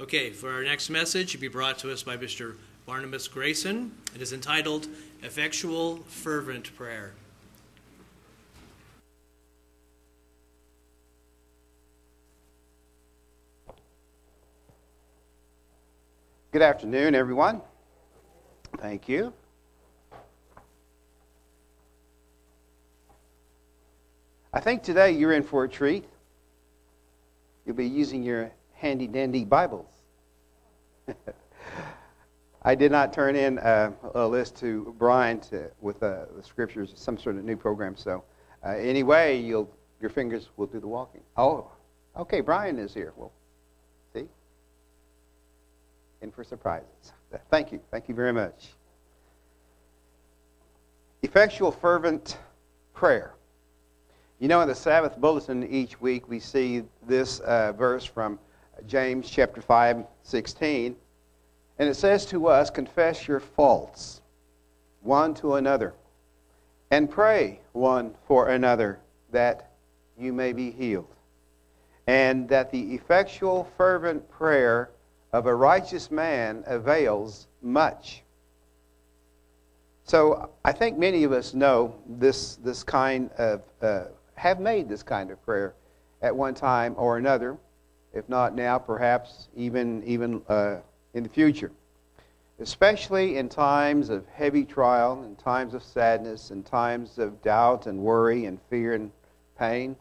Okay, for our next message, it will be brought to us by Mr. Barnabas Grayson. It is entitled Effectual Fervent Prayer. Good afternoon, everyone. Thank you. I think today you're in for a treat. You'll be using your handy dandy Bibles. I did not turn in a, a list to Brian to, with uh, the scriptures, some sort of new program. So, uh, anyway, you'll, your fingers will do the walking. Oh, okay, Brian is here. Well, see? In for surprises. Thank you. Thank you very much. Effectual, fervent prayer. You know, in the Sabbath bulletin each week, we see this uh, verse from James chapter 5, 16. And it says to us, Confess your faults one to another, and pray one for another that you may be healed. And that the effectual, fervent prayer of a righteous man avails much. So I think many of us know this, this kind of uh, have made this kind of prayer at one time or another, if not now, perhaps even, even uh, in the future. Especially in times of heavy trial, in times of sadness, in times of doubt and worry and fear and pain,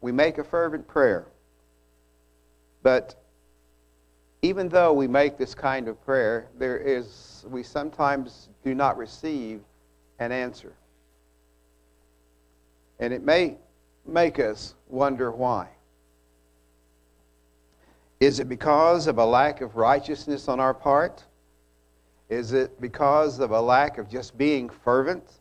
we make a fervent prayer. But even though we make this kind of prayer, there is we sometimes do not receive an answer. And it may make us wonder why. Is it because of a lack of righteousness on our part? Is it because of a lack of just being fervent?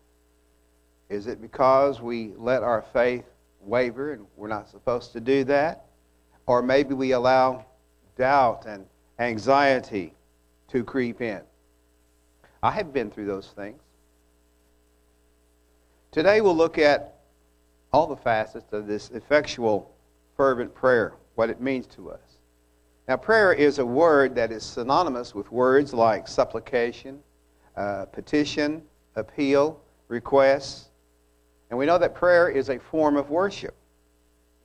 Is it because we let our faith waver and we're not supposed to do that? Or maybe we allow doubt and anxiety to creep in. I have been through those things. Today we'll look at all the facets of this effectual, fervent prayer, what it means to us. Now, prayer is a word that is synonymous with words like supplication, uh, petition, appeal, request. And we know that prayer is a form of worship.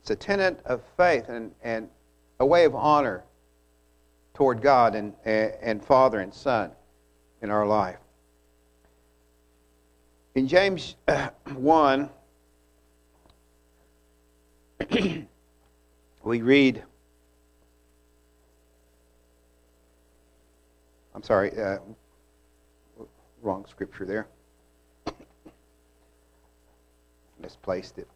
It's a tenet of faith and, and a way of honor toward God and, and Father and Son in our life. In James 1, we read, I'm sorry, uh, wrong scripture there. Misplaced it.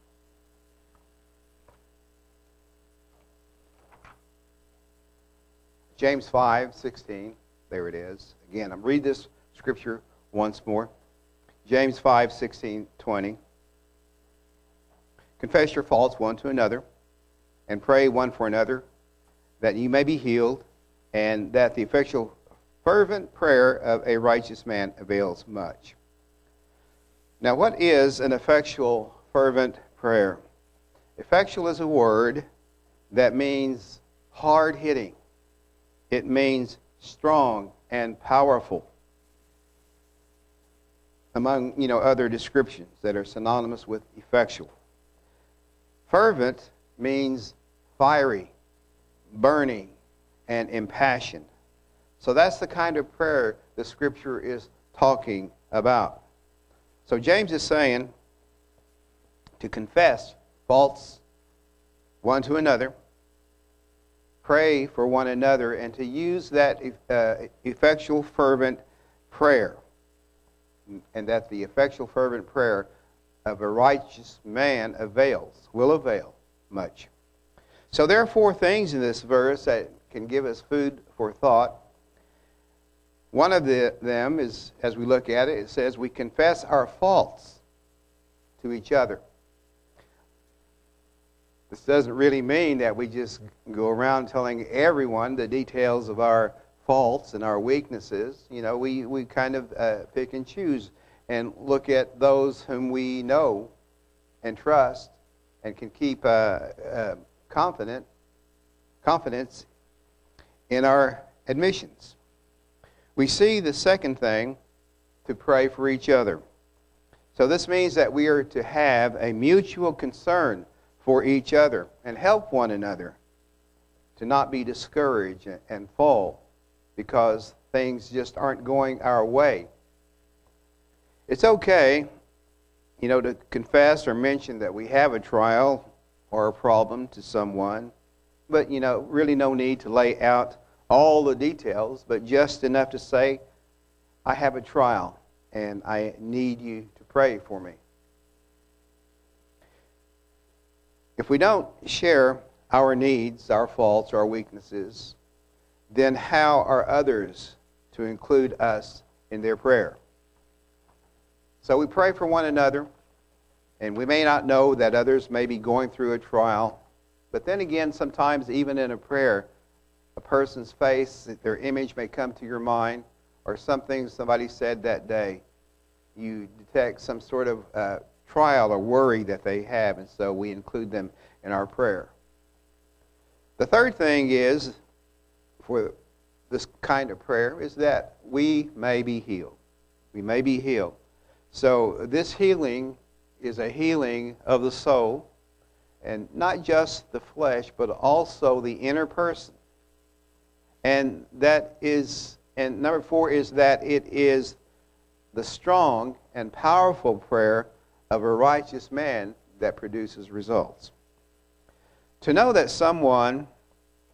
James 5, 16. There it is. Again, I'm read this scripture once more. James 5, 16, 20. Confess your faults one to another and pray one for another that you may be healed, and that the effectual, fervent prayer of a righteous man avails much. Now, what is an effectual, fervent prayer? Effectual is a word that means hard hitting, it means strong and powerful among you know other descriptions that are synonymous with effectual Fervent means fiery, burning, and impassioned. So that's the kind of prayer the scripture is talking about. So James is saying to confess faults one to another, pray for one another, and to use that uh, effectual, fervent prayer. And that the effectual, fervent prayer of a righteous man avails, will avail much. So there are four things in this verse that can give us food for thought. One of the, them is, as we look at it, it says we confess our faults to each other. This doesn't really mean that we just go around telling everyone the details of our faults and our weaknesses. You know, we, we kind of uh, pick and choose and look at those whom we know and trust and can keep uh, uh, confident confidence in our admissions. We see the second thing to pray for each other. So this means that we are to have a mutual concern for each other and help one another to not be discouraged and fall because things just aren't going our way. It's okay, you know, to confess or mention that we have a trial or a problem to someone, but, you know, really no need to lay out all the details, but just enough to say, I have a trial and I need you to pray for me. If we don't share our needs, our faults, our weaknesses, then how are others to include us in their prayer? So we pray for one another, and we may not know that others may be going through a trial, but then again, sometimes even in a prayer, a person's face, their image may come to your mind, or something somebody said that day. You detect some sort of uh, trial or worry that they have, and so we include them in our prayer. The third thing is, for this kind of prayer, is that we may be healed. We may be healed. So this healing is a healing of the soul, and not just the flesh, but also the inner person. And that is, and number four is that it is the strong and powerful prayer of a righteous man that produces results. To know that someone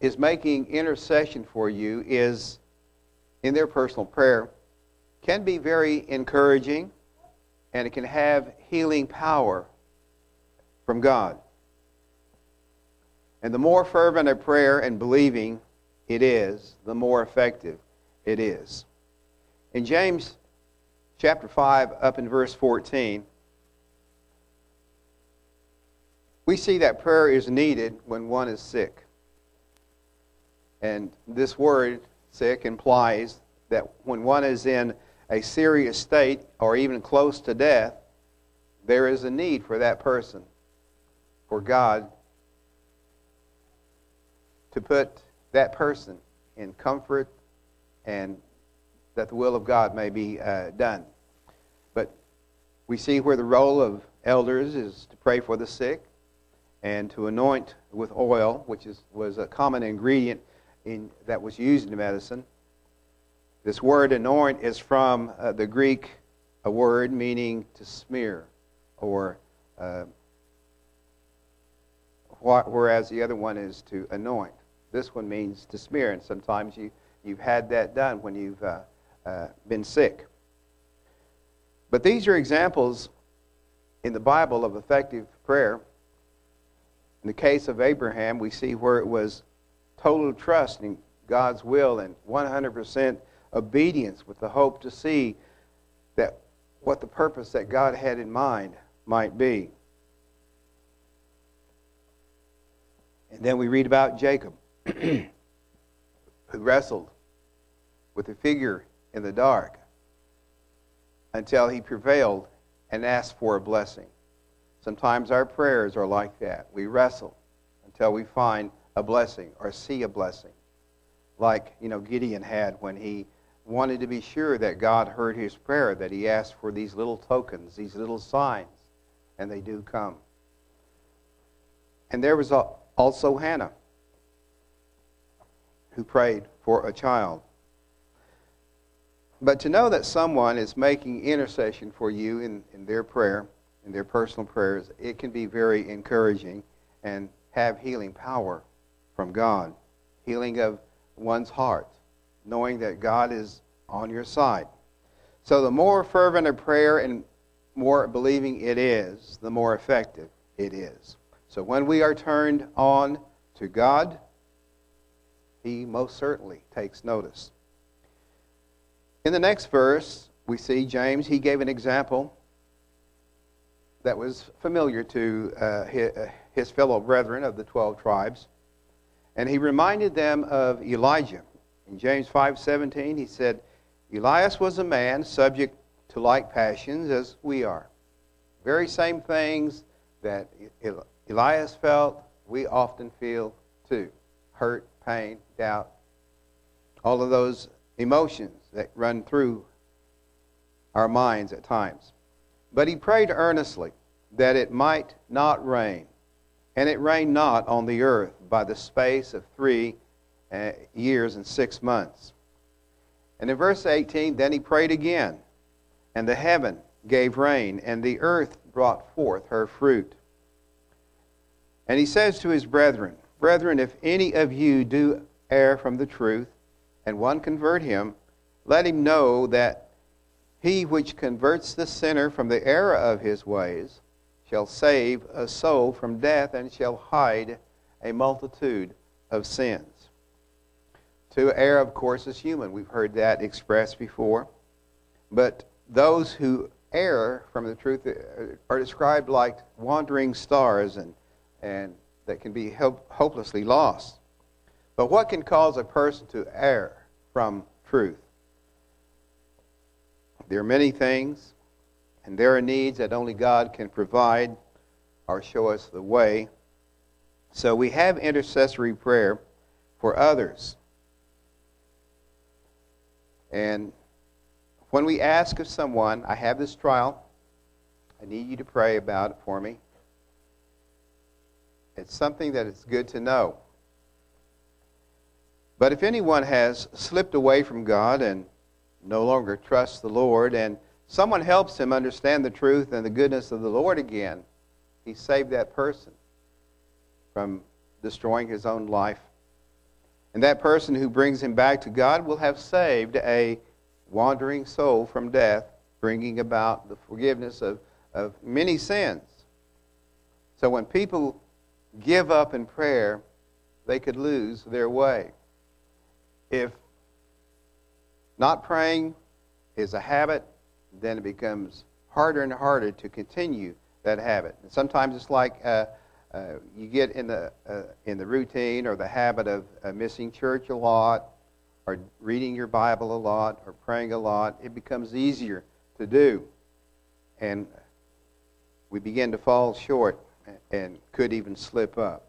is making intercession for you is in their personal prayer can be very encouraging and it can have healing power from God. And the more fervent a prayer and believing it is, the more effective it is. In James chapter 5, up in verse 14, we see that prayer is needed when one is sick. And this word, sick, implies that when one is in a serious state or even close to death, there is a need for that person, for God to put that person in comfort and that the will of God may be uh, done. But we see where the role of elders is to pray for the sick and to anoint with oil, which is, was a common ingredient in, that was used in medicine. This word anoint is from uh, the Greek a word meaning to smear, or uh, whereas the other one is to anoint. This one means to smear, and sometimes you, you've had that done when you've uh, uh, been sick. But these are examples in the Bible of effective prayer. In the case of Abraham, we see where it was total trust in God's will and 100% obedience with the hope to see that what the purpose that God had in mind might be. And then we read about Jacob, who wrestled with a figure in the dark until he prevailed and asked for a blessing. Sometimes our prayers are like that. We wrestle until we find a blessing or see a blessing. Like, you know, Gideon had when he wanted to be sure that God heard his prayer, that he asked for these little tokens, these little signs, and they do come. And there was also Hannah, who prayed for a child. But to know that someone is making intercession for you in, in their prayer, in their personal prayers, it can be very encouraging and have healing power from God. Healing of one's heart, knowing that God is on your side. So the more fervent a prayer and more believing it is, the more effective it is. So when we are turned on to God, He most certainly takes notice. In the next verse, we see James, he gave an example that was familiar to uh, his, uh, his fellow brethren of the 12 tribes. And he reminded them of Elijah. In James 5:17, he said, Elias was a man subject to like passions as we are. Very same things that Elias felt, we often feel too hurt, pain, doubt, all of those emotions that run through our minds at times. But he prayed earnestly that it might not rain. And it rained not on the earth by the space of three uh, years and six months. And in verse 18, then he prayed again, and the heaven gave rain, and the earth brought forth her fruit. And he says to his brethren, Brethren, if any of you do err from the truth, and one convert him, let him know that he which converts the sinner from the error of his ways shall save a soul from death and shall hide a multitude of sins. To err, of course, is human. We've heard that expressed before. But those who err from the truth uh, are described like wandering stars and, and that can be hopelessly lost. But what can cause a person to err from truth? There are many things, and there are needs that only God can provide or show us the way. So we have intercessory prayer for others. And when we ask of someone, I have this trial, I need you to pray about it for me. It's something that is good to know. But if anyone has slipped away from God and no longer trusts the Lord, and someone helps him understand the truth and the goodness of the Lord again, he saved that person from destroying his own life. And that person who brings him back to God will have saved a wandering soul from death, bringing about the forgiveness of, of many sins. So when people give up in prayer, they could lose their way. If not praying is a habit, then it becomes harder and harder to continue that habit. And sometimes it's like uh, uh, you get in the uh, in the routine or the habit of uh, missing church a lot, or reading your Bible a lot, or praying a lot. It becomes easier to do, and we begin to fall short and could even slip up.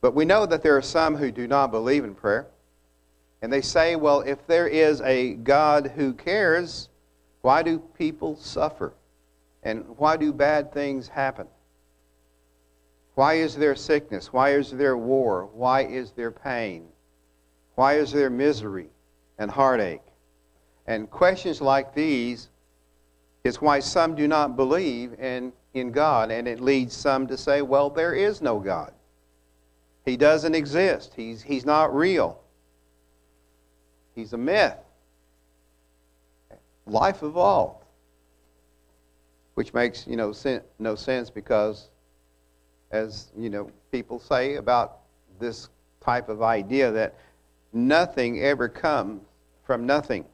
But we know that there are some who do not believe in prayer. And they say, well, if there is a God who cares, why do people suffer? And why do bad things happen? Why is there sickness? Why is there war? Why is there pain? Why is there misery and heartache? And questions like these is why some do not believe in, in God, and it leads some to say, well, there is no God. He doesn't exist. He's, he's not real. He's a myth. Life evolved, which makes you know sen- no sense because, as you know, people say about this type of idea that nothing ever comes from nothing.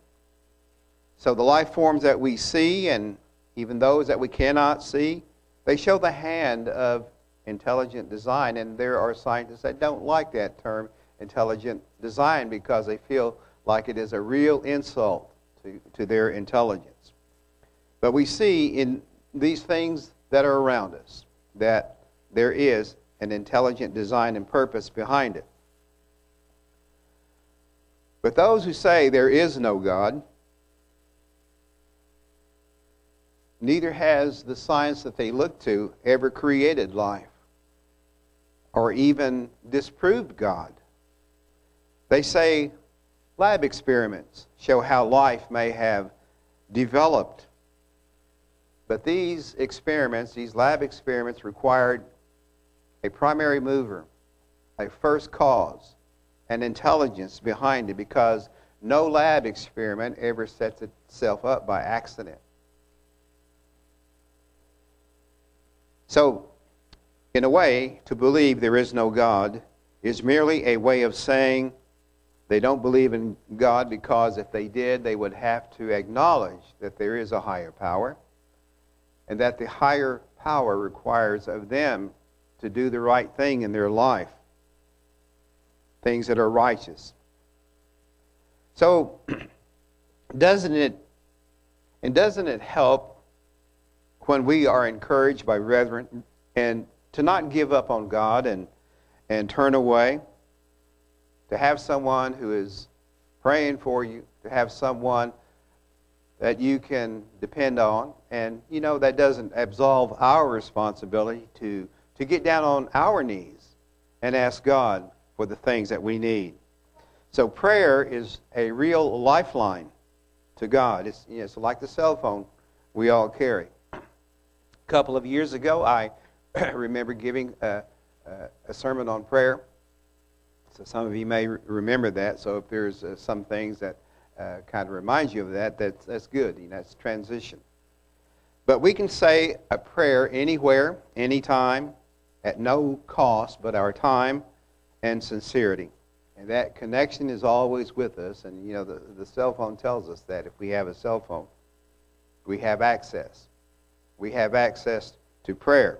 So the life forms that we see, and even those that we cannot see, they show the hand of intelligent design. And there are scientists that don't like that term, intelligent design, because they feel like it is a real insult to, to their intelligence. But we see in these things that are around us that there is an intelligent design and purpose behind it. But those who say there is no God, neither has the science that they look to ever created life or even disproved God. They say Lab experiments show how life may have developed. But these experiments, these lab experiments, required a primary mover, a first cause, an intelligence behind it because no lab experiment ever sets itself up by accident. So, in a way, to believe there is no God is merely a way of saying they don't believe in God because if they did, they would have to acknowledge that there is a higher power and that the higher power requires of them to do the right thing in their life, things that are righteous. So, doesn't it and doesn't it help when we are encouraged by brethren and to not give up on God and and turn away? to have someone who is praying for you, to have someone that you can depend on. And, you know, that doesn't absolve our responsibility to, to get down on our knees and ask God for the things that we need. So prayer is a real lifeline to God. It's, you know, it's like the cell phone we all carry. A couple of years ago, I remember giving a, a, sermon on prayer. So some of you may remember that. So if there's uh, some things that uh, kind of remind you of that, that's, that's good. You know, that's transition. But we can say a prayer anywhere, anytime, at no cost but our time and sincerity. And that connection is always with us. And, you know, the, the cell phone tells us that if we have a cell phone, we have access. We have access to prayer.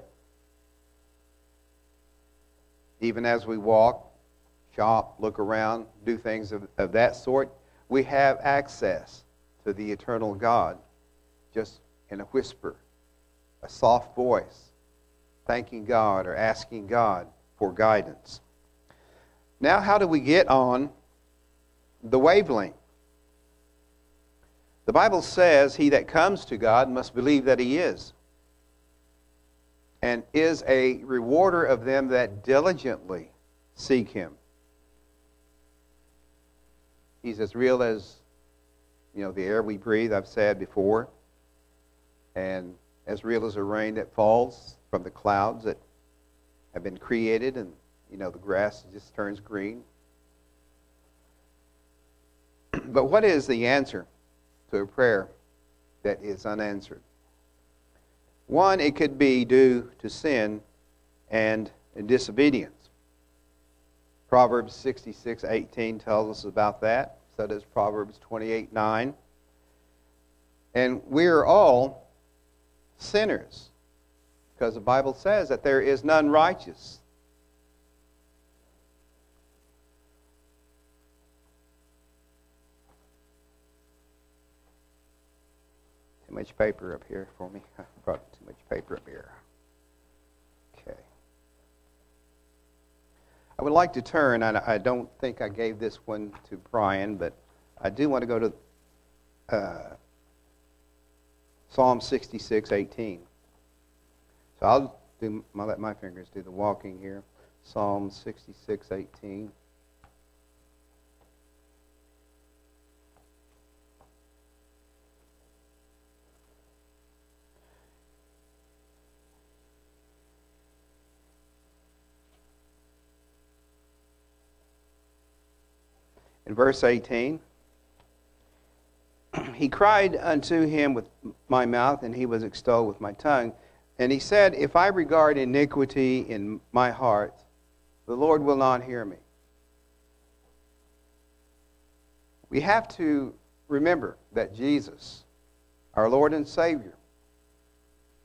Even as we walk, shop, look around, do things of, of that sort, we have access to the eternal God just in a whisper, a soft voice, thanking God or asking God for guidance. Now, how do we get on the wavelength? The Bible says, He that comes to God must believe that He is, and is a rewarder of them that diligently seek Him. He's as real as you know the air we breathe, I've said before, and as real as the rain that falls from the clouds that have been created and you know, the grass just turns green. but what is the answer to a prayer that is unanswered? One, it could be due to sin and disobedience. Proverbs 66 18 tells us about that. So does Proverbs 28 9. And we are all sinners because the Bible says that there is none righteous. Much paper up here for me. I brought too much paper up here. Okay. I would like to turn, and I don't think I gave this one to Brian, but I do want to go to uh, Psalm 66, 18. So I'll do, I'll let my fingers do the walking here. Psalm 66, 18. Verse 18, he cried unto him with my mouth, and he was extolled with my tongue. And he said, If I regard iniquity in my heart, the Lord will not hear me. We have to remember that Jesus, our Lord and Savior,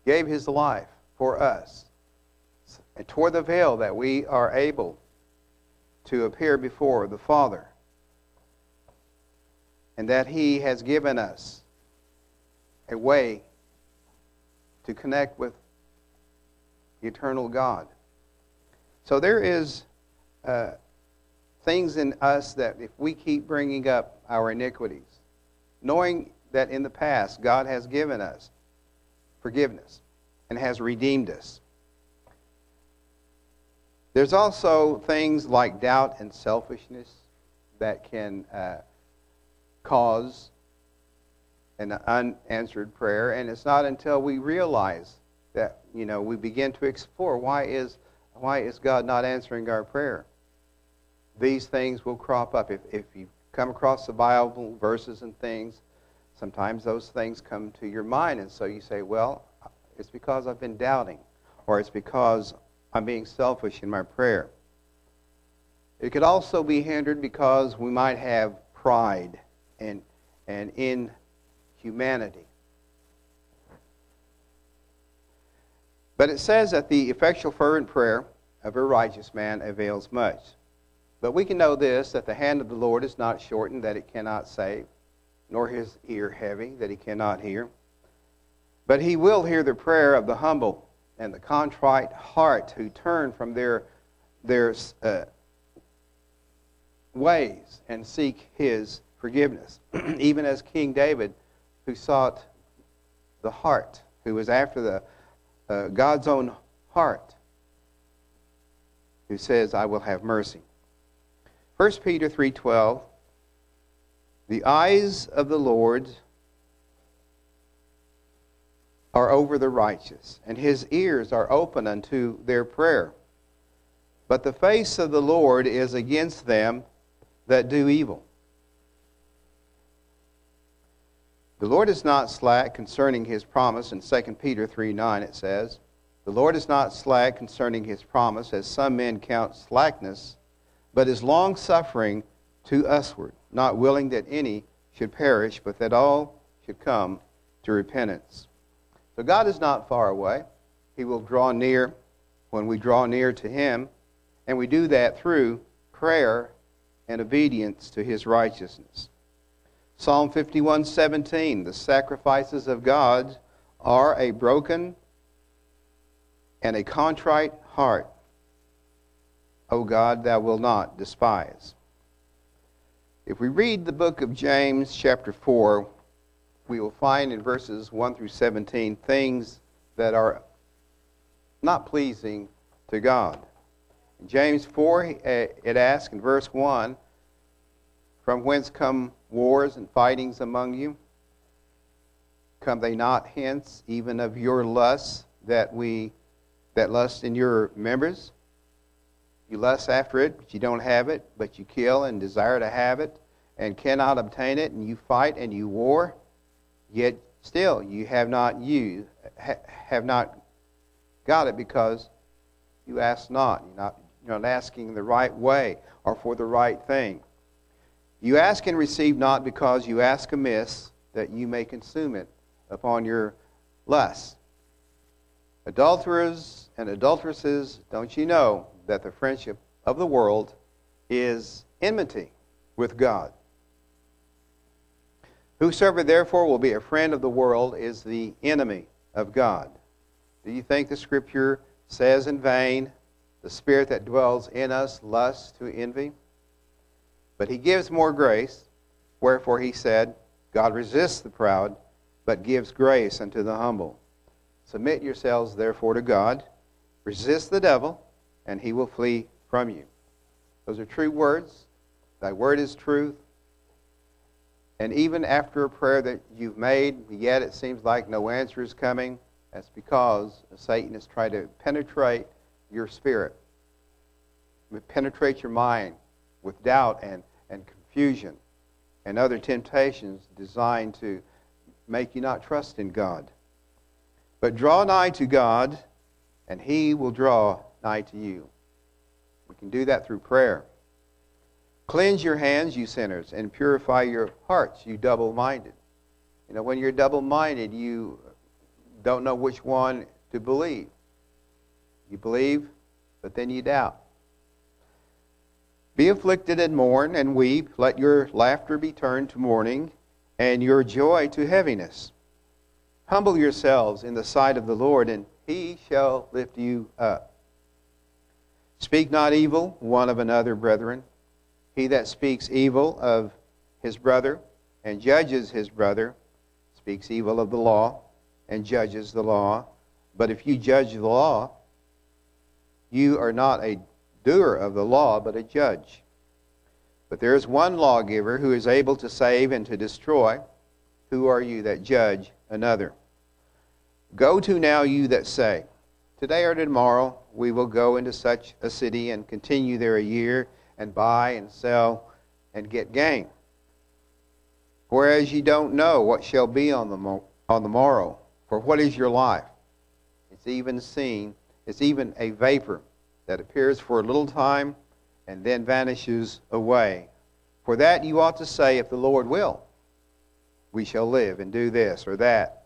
gave his life for us and tore the veil that we are able to appear before the Father and that He has given us a way to connect with eternal God. So there is uh, things in us that if we keep bringing up our iniquities, knowing that in the past God has given us forgiveness and has redeemed us. There's also things like doubt and selfishness that can uh, cause an unanswered prayer, and it's not until we realize that you know we begin to explore why is why is God not answering our prayer. These things will crop up if if you come across the Bible verses and things. Sometimes those things come to your mind, and so you say, "Well, it's because I've been doubting, or it's because I'm being selfish in my prayer." It could also be hindered because we might have pride and, and in humanity. But it says that the effectual, fervent prayer of a righteous man avails much. But we can know this that the hand of the Lord is not shortened, that it cannot save, nor his ear heavy, that he cannot hear. But he will hear the prayer of the humble and the contrite heart who turn from their, their uh, ways and seek his forgiveness. Even as King David, who sought the heart, who was after the uh, God's own heart, who says, "I will have mercy." 1 Peter 3:12 The eyes of the Lord are over the righteous, and his ears are open unto their prayer. But the face of the Lord is against them that do evil. The Lord is not slack concerning his promise. In 2 Peter 3 9, it says, The Lord is not slack concerning his promise, as some men count slackness, but is long suffering to usward, not willing that any should perish, but that all should come to repentance. So God is not far away. He will draw near when we draw near to Him, and we do that through prayer and obedience to His righteousness. Psalm 51:17 The sacrifices of God are a broken and a contrite heart. O God, thou wilt not despise. If we read the book of James, chapter 4, we will find in verses 1 through 17 things that are not pleasing to God. James 4, uh, it asks in verse 1 From whence come wars and fightings among you? Come they not hence, even of your lusts that we that lust in your members? You lust after it, but you don't have it, but you kill and desire to have it, and cannot obtain it, and you fight and you war, yet still you have not you ha, have not got it because you ask not. You're not you're not asking the right way or for the right thing. You ask and receive not because you ask amiss, that you may consume it upon your lust. Adulterers and adulteresses, don't you know that the friendship of the world is enmity with God? Whosoever therefore will be a friend of the world is the enemy of God. Do you think the Scripture says in vain, the Spirit that dwells in us lusts to envy? But he gives more grace. Wherefore he said, God resists the proud, but gives grace unto the humble. Submit yourselves therefore to God. Resist the devil, and he will flee from you. Those are true words. Thy word is truth. And even after a prayer that you've made, yet it seems like no answer is coming, that's because Satan is trying to penetrate your spirit, penetrate your mind with doubt and confusion and other temptations designed to make you not trust in God. But draw nigh to God, and He will draw nigh to you. We can do that through prayer. Cleanse your hands, you sinners, and purify your hearts, you double minded. You know, when you're double minded, you don't know which one to believe. You believe, but then you doubt. Be afflicted and mourn and weep. Let your laughter be turned to mourning and your joy to heaviness. Humble yourselves in the sight of the Lord, and he shall lift you up. Speak not evil one of another, brethren. He that speaks evil of his brother and judges his brother speaks evil of the law and judges the law. But if you judge the law, you are not a doer of the law, but a judge. But there is one lawgiver who is able to save and to destroy. Who are you that judge another? Go to now, you that say, Today or tomorrow we will go into such a city and continue there a year and buy and sell and get gain. Whereas ye don't know what shall be on the, mo- on the morrow. For what is your life? It's even seen, it's even a vapor that appears for a little time and then vanishes away. For that you ought to say, if the Lord will, we shall live and do this or that.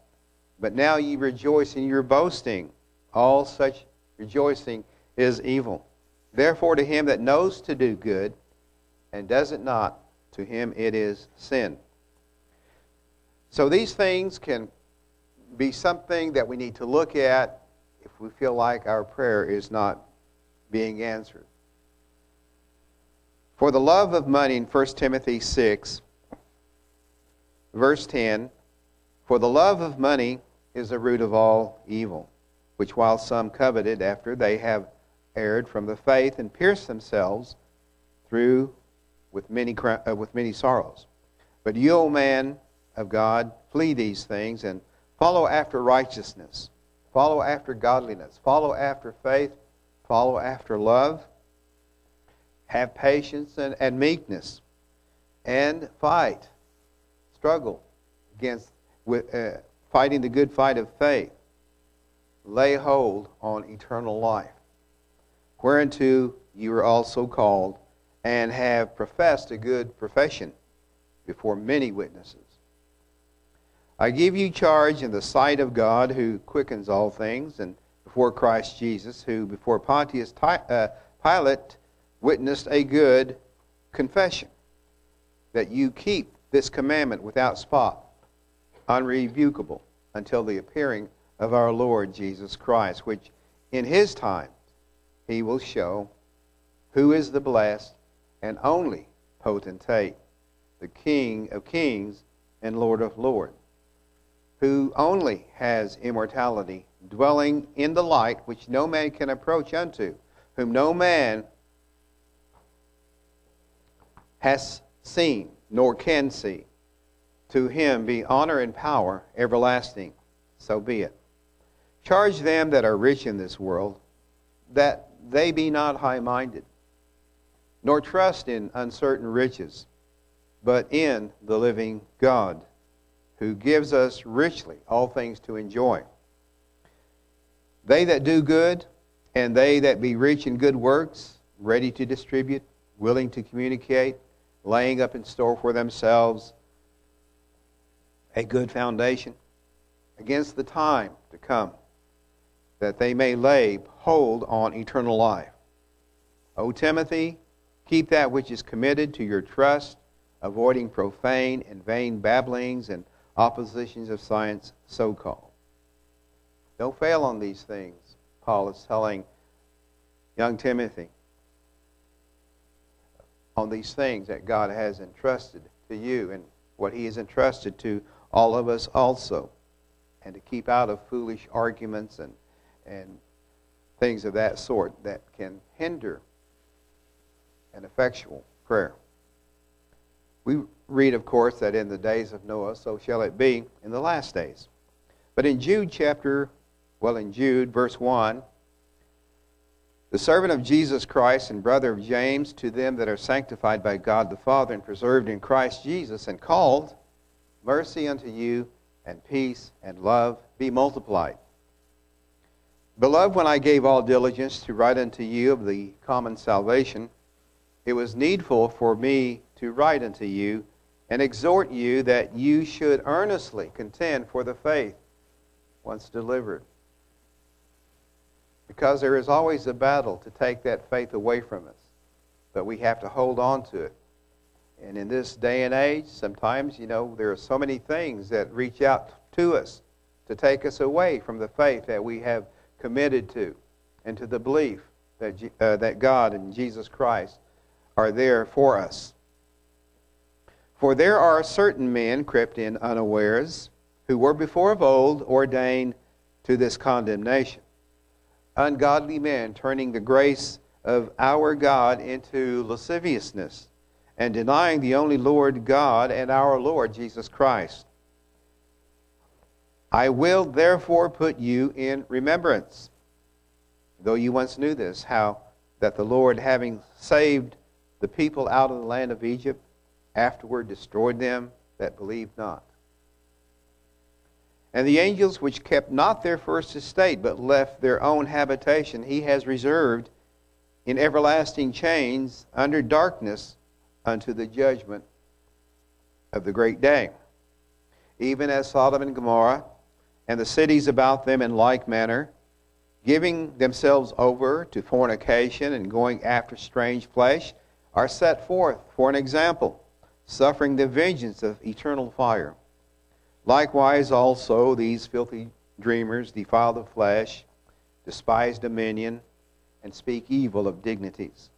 But now ye rejoice in your boasting. All such rejoicing is evil. Therefore, to him that knows to do good and does it not, to him it is sin. So these things can be something that we need to look at if we feel like our prayer is not being answered. For the love of money in 1 Timothy 6 verse 10 For the love of money is the root of all evil, which while some coveted after they have erred from the faith and pierced themselves through with many, uh, with many sorrows. But you, O man of God, flee these things and follow after righteousness, follow after godliness, follow after faith, follow after love, have patience and, and meekness, and fight, struggle against with uh, fighting the good fight of faith. Lay hold on eternal life, whereunto you are also called, and have professed a good profession before many witnesses. I give you charge in the sight of God who quickens all things, and before Christ Jesus, who before Pontius uh, Pilate witnessed a good confession, that you keep this commandment without spot, unrebukable, until the appearing of our Lord Jesus Christ, which in his time he will show who is the blessed and only potentate, the King of kings and Lord of lords who only has immortality, dwelling in the light which no man can approach unto, whom no man has seen nor can see. To him be honor and power everlasting. So be it. Charge them that are rich in this world that they be not high minded, nor trust in uncertain riches, but in the living God who gives us richly all things to enjoy. They that do good, and they that be rich in good works, ready to distribute, willing to communicate, laying up in store for themselves a good foundation against the time to come, that they may lay hold on eternal life. O Timothy, keep that which is committed to your trust, avoiding profane and vain babblings and oppositions of science, so called. Don't fail on these things, Paul is telling young Timothy. On these things that God has entrusted to you and what he has entrusted to all of us also. And to keep out of foolish arguments and, and things of that sort that can hinder an effectual prayer. We read, of course, that in the days of Noah, so shall it be in the last days. But in Jude chapter, well, in Jude, verse 1, the servant of Jesus Christ and brother of James, to them that are sanctified by God the Father and preserved in Christ Jesus and called, mercy unto you and peace and love be multiplied. Beloved, when I gave all diligence to write unto you of the common salvation, it was needful for me to write unto you and exhort you that you should earnestly contend for the faith once delivered. Because there is always a battle to take that faith away from us, but we have to hold on to it. And in this day and age, sometimes, you know, there are so many things that reach out to us to take us away from the faith that we have committed to and to the belief that, uh, that God and Jesus Christ are there for us. For there are certain men crept in unawares, who were before of old ordained to this condemnation. Ungodly men turning the grace of our God into lasciviousness, and denying the only Lord God and our Lord Jesus Christ. I will therefore put you in remembrance, though you once knew this, how that the Lord, having saved the people out of the land of Egypt, afterward destroyed them that believed not. And the angels which kept not their first estate, but left their own habitation, he has reserved in everlasting chains under darkness unto the judgment of the great day. Even as Sodom and Gomorrah and the cities about them in like manner, giving themselves over to fornication and going after strange flesh, are set forth for an example suffering the vengeance of eternal fire. Likewise, also, these filthy dreamers defile the flesh, despise dominion, and speak evil of dignities.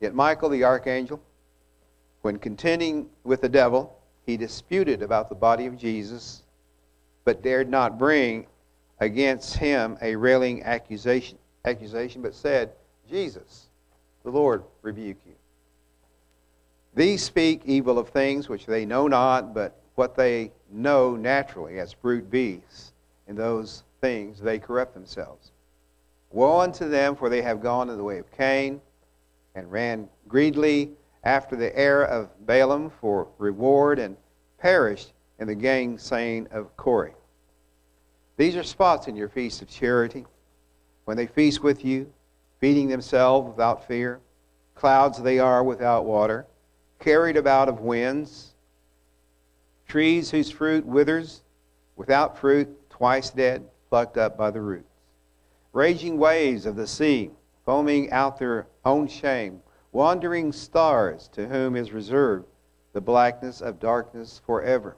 Yet Michael the archangel, when contending with the devil, he disputed about the body of Jesus, but dared not bring against him a railing accusation, accusation but said, Jesus, the Lord rebuke you. These speak evil of things which they know not, but what they know naturally as brute beasts. In those things they corrupt themselves. Woe unto them, for they have gone in the way of Cain, and ran greedily after the heir of Balaam for reward, and perished in the gainsaying of Korah. These are spots in your feast of charity, when they feast with you, feeding themselves without fear. Clouds they are without water, carried about of winds. Trees whose fruit withers, without fruit, twice dead, plucked up by the roots. Raging waves of the sea, foaming out their own shame. Wandering stars, to whom is reserved the blackness of darkness forever.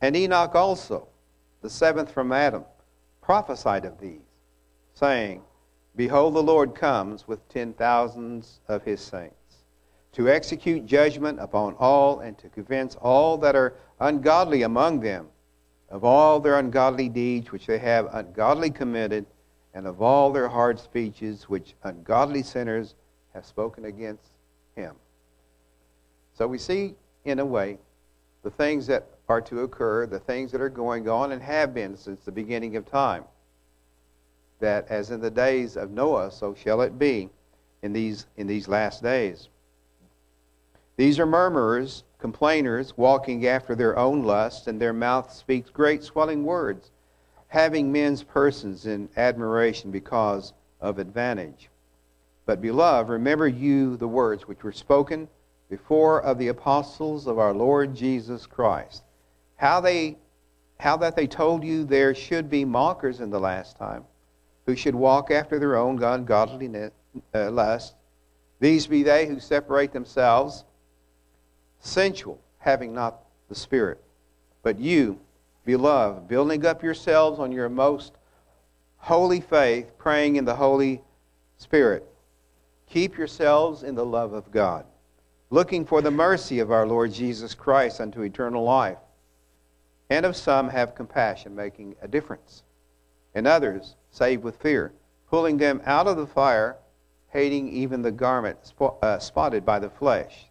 And Enoch also, the seventh from Adam, prophesied of these, saying, Behold, the Lord comes with ten thousands of his saints, to execute judgment upon all, and to convince all that are ungodly among them of all their ungodly deeds which they have ungodly committed, and of all their hard speeches which ungodly sinners have spoken against him. So we see, in a way, the things that are to occur, the things that are going on and have been since the beginning of time. That as in the days of Noah, so shall it be in these, in these last days. These are murmurers, complainers, walking after their own lust, and their mouth speaks great swelling words, having men's persons in admiration because of advantage. But, beloved, remember you the words which were spoken before of the apostles of our Lord Jesus Christ how they how that they told you there should be mockers in the last time who should walk after their own ungodliness uh, lust these be they who separate themselves sensual having not the spirit but you beloved building up yourselves on your most holy faith praying in the holy spirit keep yourselves in the love of god looking for the mercy of our lord jesus christ unto eternal life and of some have compassion, making a difference. And others save with fear, pulling them out of the fire, hating even the garment uh, spotted by the flesh.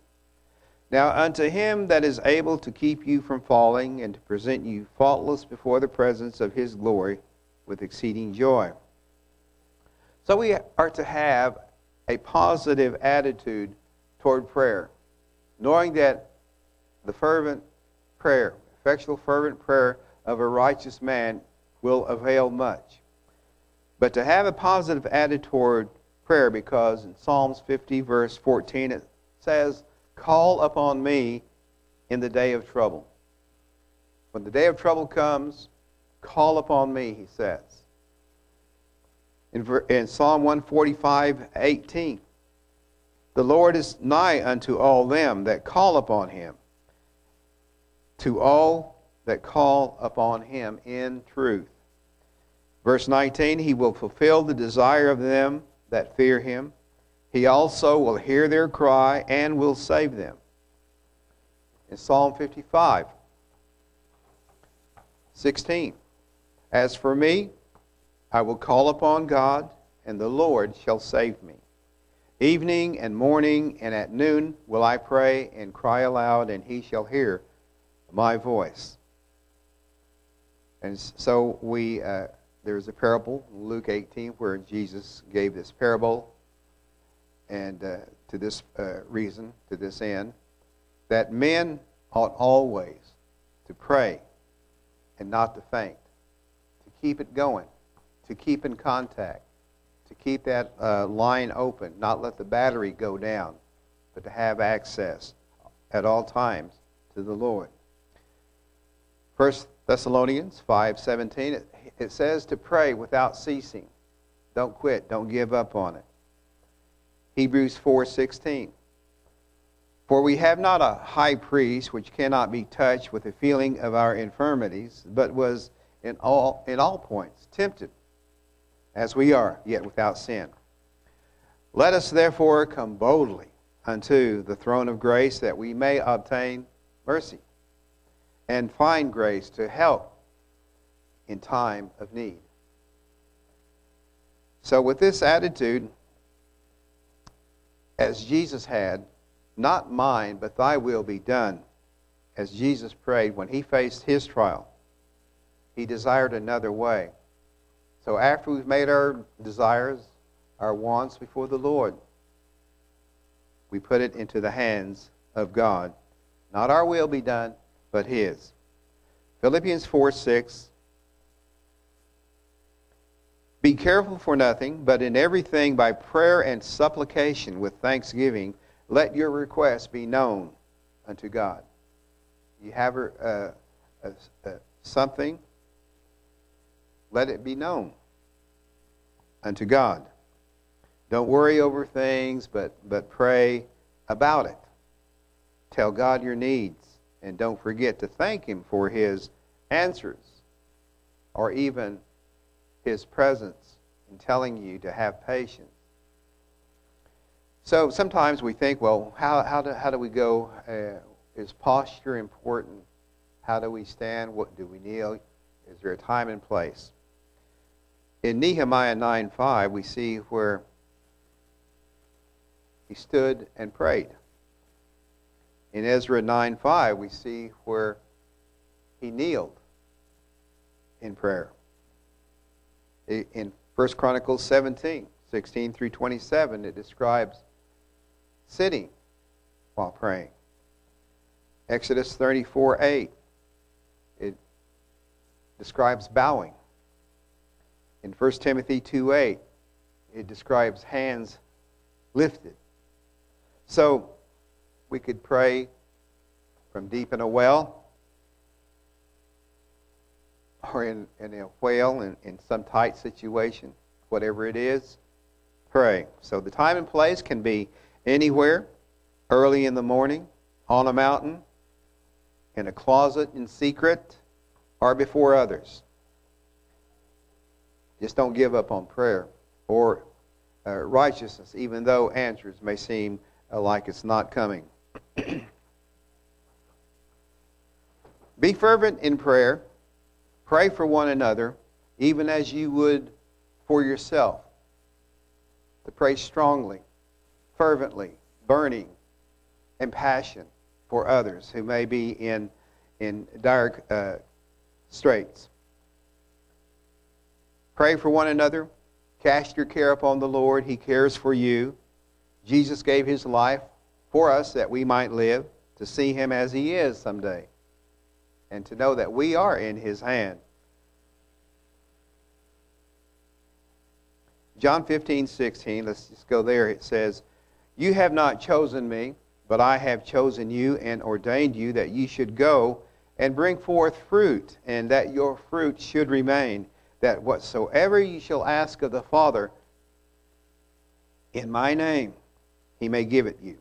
Now unto him that is able to keep you from falling and to present you faultless before the presence of his glory with exceeding joy. So we are to have a positive attitude toward prayer, knowing that the fervent prayer effectual, fervent prayer of a righteous man will avail much. But to have a positive attitude toward prayer, because in Psalms 50, verse 14, it says, Call upon me in the day of trouble. When the day of trouble comes, call upon me, he says. In, in Psalm 145, 18, the Lord is nigh unto all them that call upon him to all that call upon him in truth. Verse 19 He will fulfill the desire of them that fear him. He also will hear their cry and will save them. In Psalm 55, 16 As for me, I will call upon God, and the Lord shall save me. Evening and morning and at noon will I pray and cry aloud, and he shall hear my voice. And so we, uh, there's a parable, Luke 18, where Jesus gave this parable, and uh, to this uh, reason, to this end, that men ought always to pray and not to faint, to keep it going, to keep in contact, to keep that uh, line open, not let the battery go down, but to have access at all times to the Lord. 1 Thessalonians 5:17 it, it says to pray without ceasing. Don't quit, don't give up on it. Hebrews 4:16 For we have not a high priest which cannot be touched with the feeling of our infirmities, but was in all in all points tempted as we are, yet without sin. Let us therefore come boldly unto the throne of grace that we may obtain mercy and find grace to help in time of need. So, with this attitude, as Jesus had, not mine, but thy will be done, as Jesus prayed when he faced his trial, he desired another way. So, after we've made our desires, our wants before the Lord, we put it into the hands of God. Not our will be done, but his. Philippians 4 6 be careful for nothing, but in everything by prayer and supplication with thanksgiving, let your requests be known unto God. You have uh, uh, uh, something, let it be known unto God. Don't worry over things, but, but pray about it. Tell God your needs, and don't forget to thank Him for His answers or even his presence in telling you to have patience. So sometimes we think, well, how, how, do, how do we go? Uh, is posture important? How do we stand? What do we kneel? Is there a time and place? In Nehemiah 9 5, we see where he stood and prayed. In Ezra 9 5, we see where he kneeled in prayer in 1 Chronicles 17, 16 through 27, it describes sitting while praying. Exodus 34, 8, it describes bowing. In 1 Timothy 2, 8, it describes hands lifted. So we could pray from deep in a well or in, in a whale in, in some tight situation, whatever it is, pray. So the time and place can be anywhere, early in the morning, on a mountain, in a closet in secret, or before others. Just don't give up on prayer or uh, righteousness, even though answers may seem uh, like it's not coming. Be fervent in prayer Pray for one another, even as you would for yourself. To pray strongly, fervently, burning, and passion for others who may be in, in dire uh, straits. Pray for one another. Cast your care upon the Lord. He cares for you. Jesus gave his life for us that we might live, to see him as he is someday and to know that we are in his hand. John 15, 16, let's just go there. It says, You have not chosen me, but I have chosen you and ordained you that you should go and bring forth fruit, and that your fruit should remain, that whatsoever you shall ask of the Father in my name, he may give it you.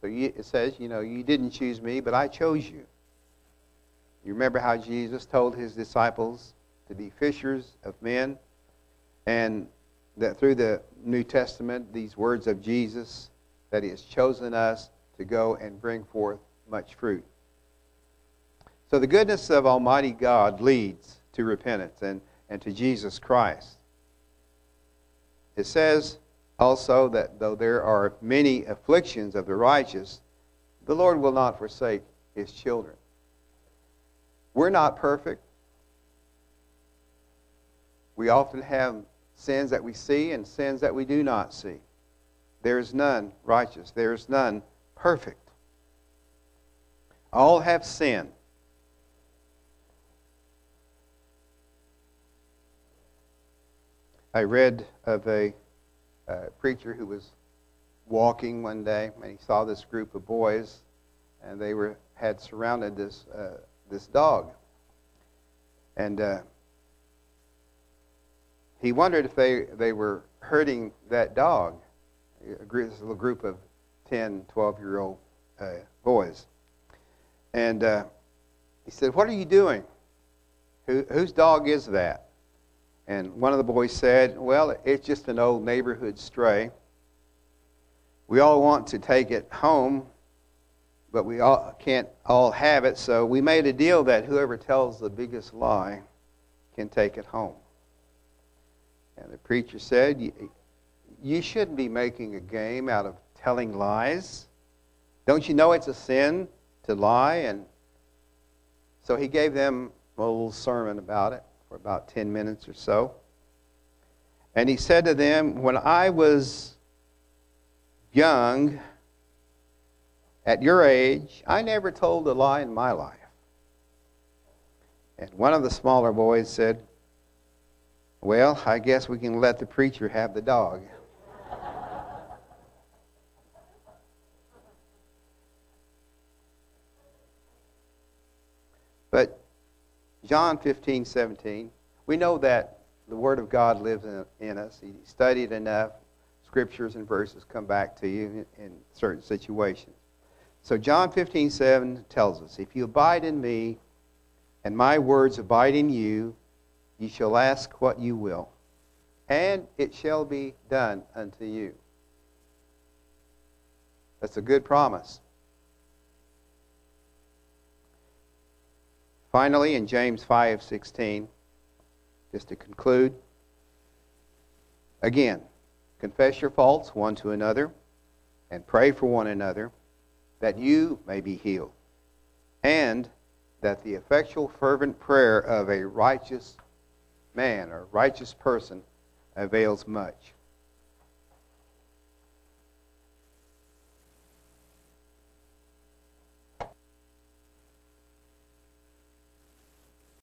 So it says, you know, you didn't choose me, but I chose you. You remember how Jesus told his disciples to be fishers of men? And that through the New Testament, these words of Jesus, that he has chosen us to go and bring forth much fruit. So the goodness of Almighty God leads to repentance and, and to Jesus Christ. It says also that though there are many afflictions of the righteous, the Lord will not forsake his children. We're not perfect. We often have sins that we see and sins that we do not see. There is none righteous, there is none perfect. All have sinned. I read of a uh, preacher who was walking one day and he saw this group of boys and they were had surrounded this uh, this dog. And uh, he wondered if they, they were hurting that dog, a group, this little group of 10, 12 year old uh, boys. And uh, he said, What are you doing? Who, whose dog is that? And one of the boys said, Well, it's just an old neighborhood stray. We all want to take it home but we all can't all have it, so we made a deal that whoever tells the biggest lie can take it home. And the preacher said, "You- shouldn't be making a game out of telling lies. Don't you know it's a sin to lie? And so he gave them a little sermon about it for about 10 minutes or so. And he said to them, When I was young, at your age, I never told a lie in my life. And one of the smaller boys said, Well, I guess we can let the preacher have the dog. But John 15, 17, we know that the Word of God lives in, in us. He studied enough. Scriptures and verses come back to you in, in certain situations. So John 15, 7 tells us, If you abide in me, and my words abide in you, ye shall ask what you will, and it shall be done unto you. That's a good promise. Finally, in James 5:16, just to conclude, again, confess your faults one to another and pray for one another that you may be healed, and that the effectual fervent prayer of a righteous man or righteous person avails much.